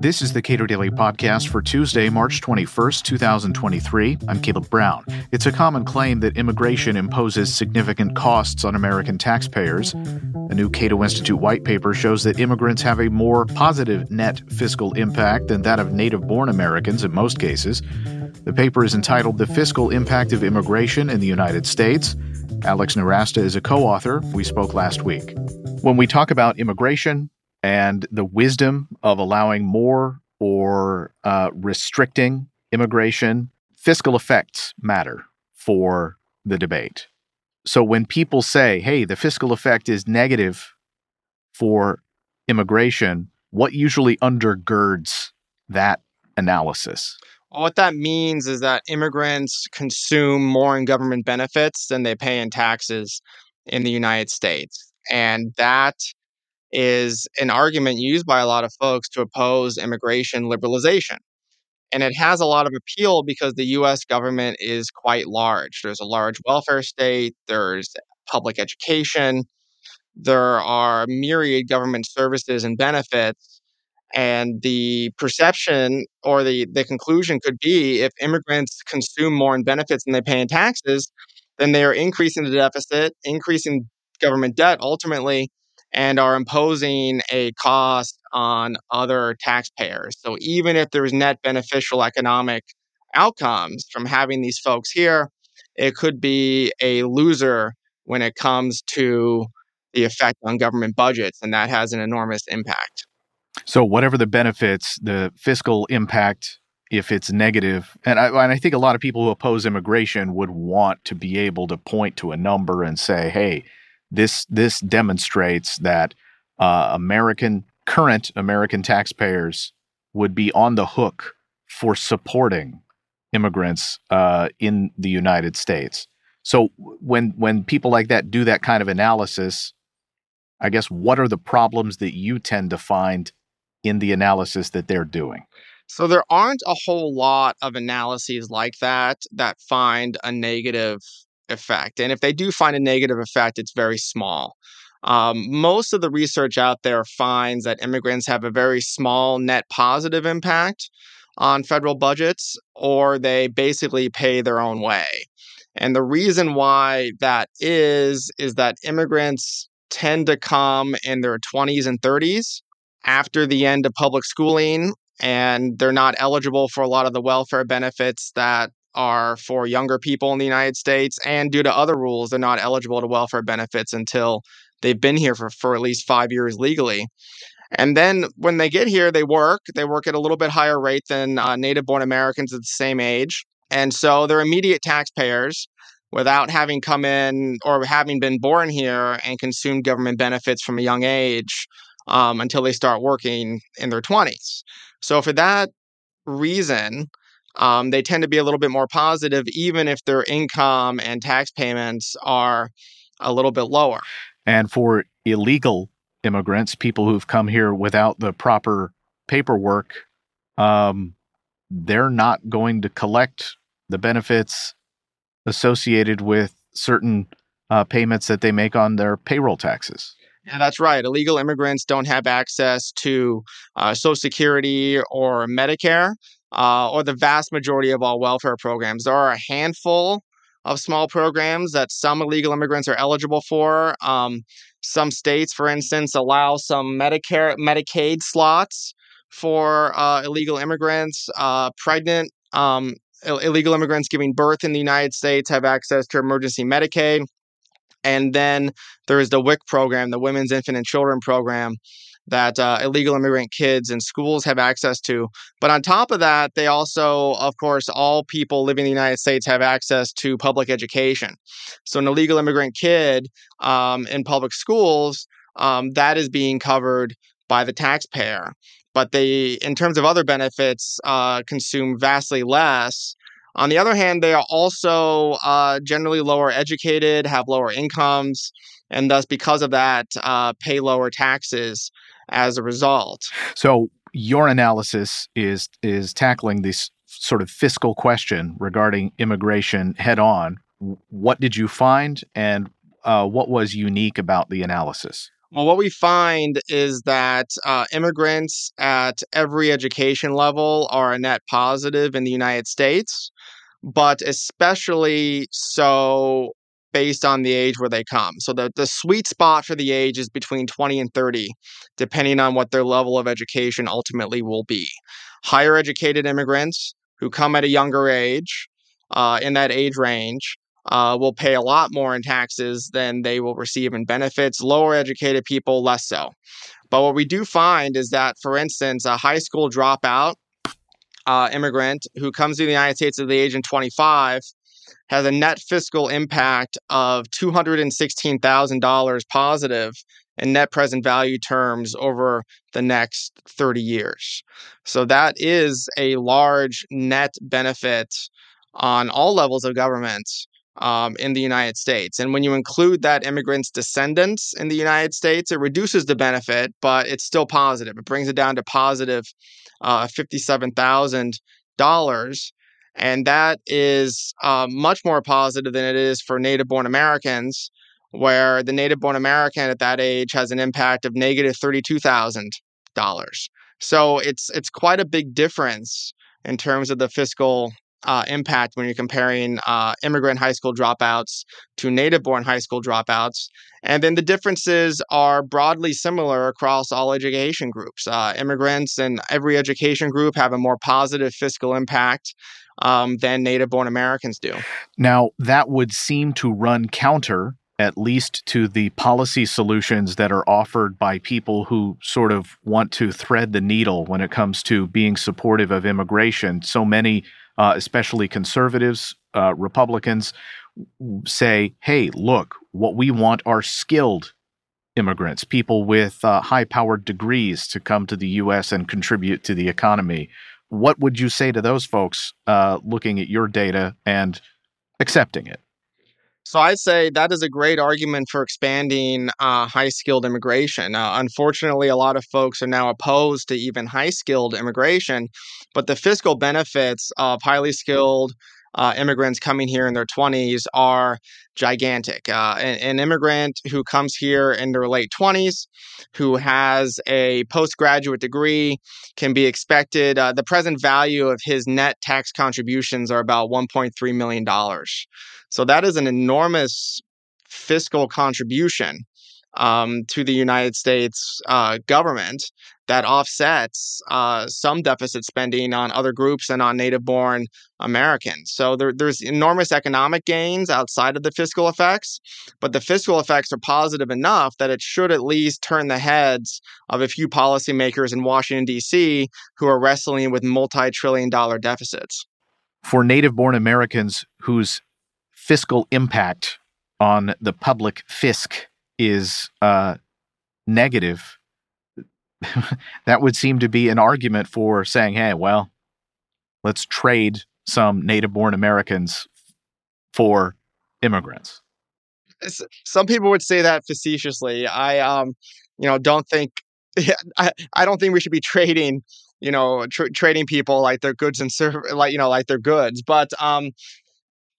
This is the Cato Daily Podcast for Tuesday, March 21st, 2023. I'm Caleb Brown. It's a common claim that immigration imposes significant costs on American taxpayers. A new Cato Institute white paper shows that immigrants have a more positive net fiscal impact than that of native born Americans in most cases. The paper is entitled The Fiscal Impact of Immigration in the United States. Alex Nowrasteh is a co author. We spoke last week. When we talk about immigration, and the wisdom of allowing more or uh, restricting immigration, fiscal effects matter for the debate. So when people say, hey, the fiscal effect is negative for immigration, what usually undergirds that analysis? What that means is that immigrants consume more in government benefits than they pay in taxes in the United States. And that is an argument used by a lot of folks to oppose immigration liberalization. And it has a lot of appeal because the US government is quite large. There's a large welfare state, there's public education, there are myriad government services and benefits. And the perception or the, the conclusion could be if immigrants consume more in benefits than they pay in taxes, then they are increasing the deficit, increasing government debt, ultimately and are imposing a cost on other taxpayers. So even if there's net beneficial economic outcomes from having these folks here, it could be a loser when it comes to the effect on government budgets, and that has an enormous impact. So, whatever the benefits, the fiscal impact, if it's negative, and I, and I think a lot of people who oppose immigration would want to be able to point to a number and say, hey, this this demonstrates that uh, American current American taxpayers would be on the hook for supporting immigrants uh, in the United States. So when when people like that do that kind of analysis, I guess what are the problems that you tend to find in the analysis that they're doing? So there aren't a whole lot of analyses like that that find a negative effect. And if they do find a negative effect, it's very small. Um, most of the research out there finds that immigrants have a very small net positive impact on federal budgets, or they basically pay their own way. And the reason why that is, is that immigrants tend to come in their 20s and 30s after the end of public schooling, and they're not eligible for a lot of the welfare benefits that are for younger people in the United States, and due to other rules, they're not eligible to welfare benefits until they've been here for, for at least five years legally. And then when they get here, they work. They work at a little bit higher rate than uh, native born Americans at the same age. And so they're immediate taxpayers without having come in or having been born here and consumed government benefits from a young age um, until they start working in their 20s. So, for that reason, um, they tend to be a little bit more positive, even if their income and tax payments are a little bit lower. And for illegal immigrants, people who've come here without the proper paperwork, um, they're not going to collect the benefits associated with certain uh, payments that they make on their payroll taxes. Yeah, that's right. Illegal immigrants don't have access to uh, Social Security or Medicare uh, or the vast majority of all welfare programs. There are a handful of small programs that some illegal immigrants are eligible for. Um, some states, for instance, allow some Medicare, Medicaid slots for uh, illegal immigrants. Uh, pregnant um, illegal immigrants giving birth in the United States have access to emergency Medicaid. And then there is the WIC program, the Women's Infant and Children program, that uh, illegal immigrant kids in schools have access to. But on top of that, they also, of course, all people living in the United States have access to public education. So, an illegal immigrant kid um, in public schools, um, that is being covered by the taxpayer. But they, in terms of other benefits, uh, consume vastly less. On the other hand, they are also uh, generally lower educated, have lower incomes, and thus, because of that, uh, pay lower taxes as a result. So your analysis is is tackling this sort of fiscal question regarding immigration head on. What did you find, and uh, what was unique about the analysis? Well, what we find is that uh, immigrants at every education level are a net positive in the United States, but especially so based on the age where they come. So the, the sweet spot for the age is between 20 and 30, depending on what their level of education ultimately will be. Higher educated immigrants who come at a younger age uh, in that age range uh, will pay a lot more in taxes than they will receive in benefits. Lower educated people, less so. But what we do find is that, for instance, a high school dropout uh, immigrant who comes to the United States at the age of 25 has a net fiscal impact of $216,000 positive in net present value terms over the next 30 years. So that is a large net benefit on all levels of government um, in the United States. And when you include that immigrant's descendants in the United States, it reduces the benefit, but it's still positive. It brings it down to positive uh, $57,000. And that is uh, much more positive than it is for native born Americans, where the native born American at that age has an impact of negative $32,000. So it's it's quite a big difference in terms of the fiscal uh, impact when you're comparing uh, immigrant high school dropouts to native born high school dropouts. And then the differences are broadly similar across all education groups. Uh, immigrants in every education group have a more positive fiscal impact um, than native born Americans do. Now, that would seem to run counter at least to the policy solutions that are offered by people who sort of want to thread the needle when it comes to being supportive of immigration. So many uh, especially conservatives, uh, Republicans, say, hey, look, what we want are skilled immigrants, people with uh, high powered degrees to come to the U.S. and contribute to the economy. What would you say to those folks uh, looking at your data and accepting it? So I'd say that is a great argument for expanding uh, high skilled immigration. Uh, unfortunately, a lot of folks are now opposed to even high skilled immigration, but the fiscal benefits of highly skilled uh, immigrants coming here in their 20s are gigantic. Uh, an, an, immigrant who comes here in their late 20s, who has a postgraduate degree, can be expected. Uh, the present value of his net tax contributions are about $1.3 million. So that is an enormous fiscal contribution um, to the United States uh, government that offsets uh, some deficit spending on other groups and on native born Americans. So there, there's enormous economic gains outside of the fiscal effects, but the fiscal effects are positive enough that it should at least turn the heads of a few policymakers in Washington, D.C., who are wrestling with multi trillion dollar deficits. For native born Americans whose fiscal impact on the public fisc is uh, negative, that would seem to be an argument for saying, hey, well, let's trade some native born Americans for immigrants. Some people would say that facetiously. I, um, you know, don't think I, I don't think we should be trading, you know, tr- trading people like their goods and serv- like you know, like their goods. But um,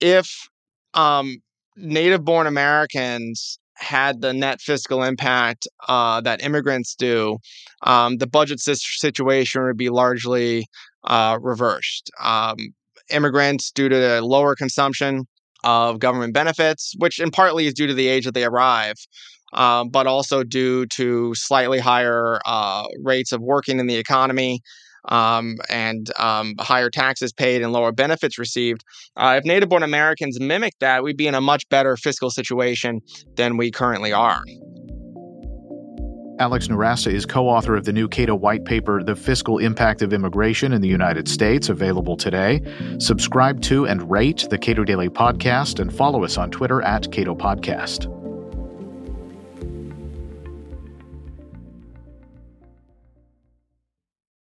if um, native born Americans had the net fiscal impact uh, that immigrants do, um, the budget situation would be largely uh, reversed. Um, immigrants, due to lower consumption of government benefits, which in partly is due to the age that they arrive, um, but also due to slightly higher uh, rates of working in the economy um, and um, higher taxes paid and lower benefits received. Uh, if native born Americans mimic that, we'd be in a much better fiscal situation than we currently are. Alex Nowrasteh is co author of the new Cato white paper, The Fiscal Impact of Immigration in the United States, available today. Subscribe to and rate the Cato Daily Podcast and follow us on Twitter at Cato Podcast.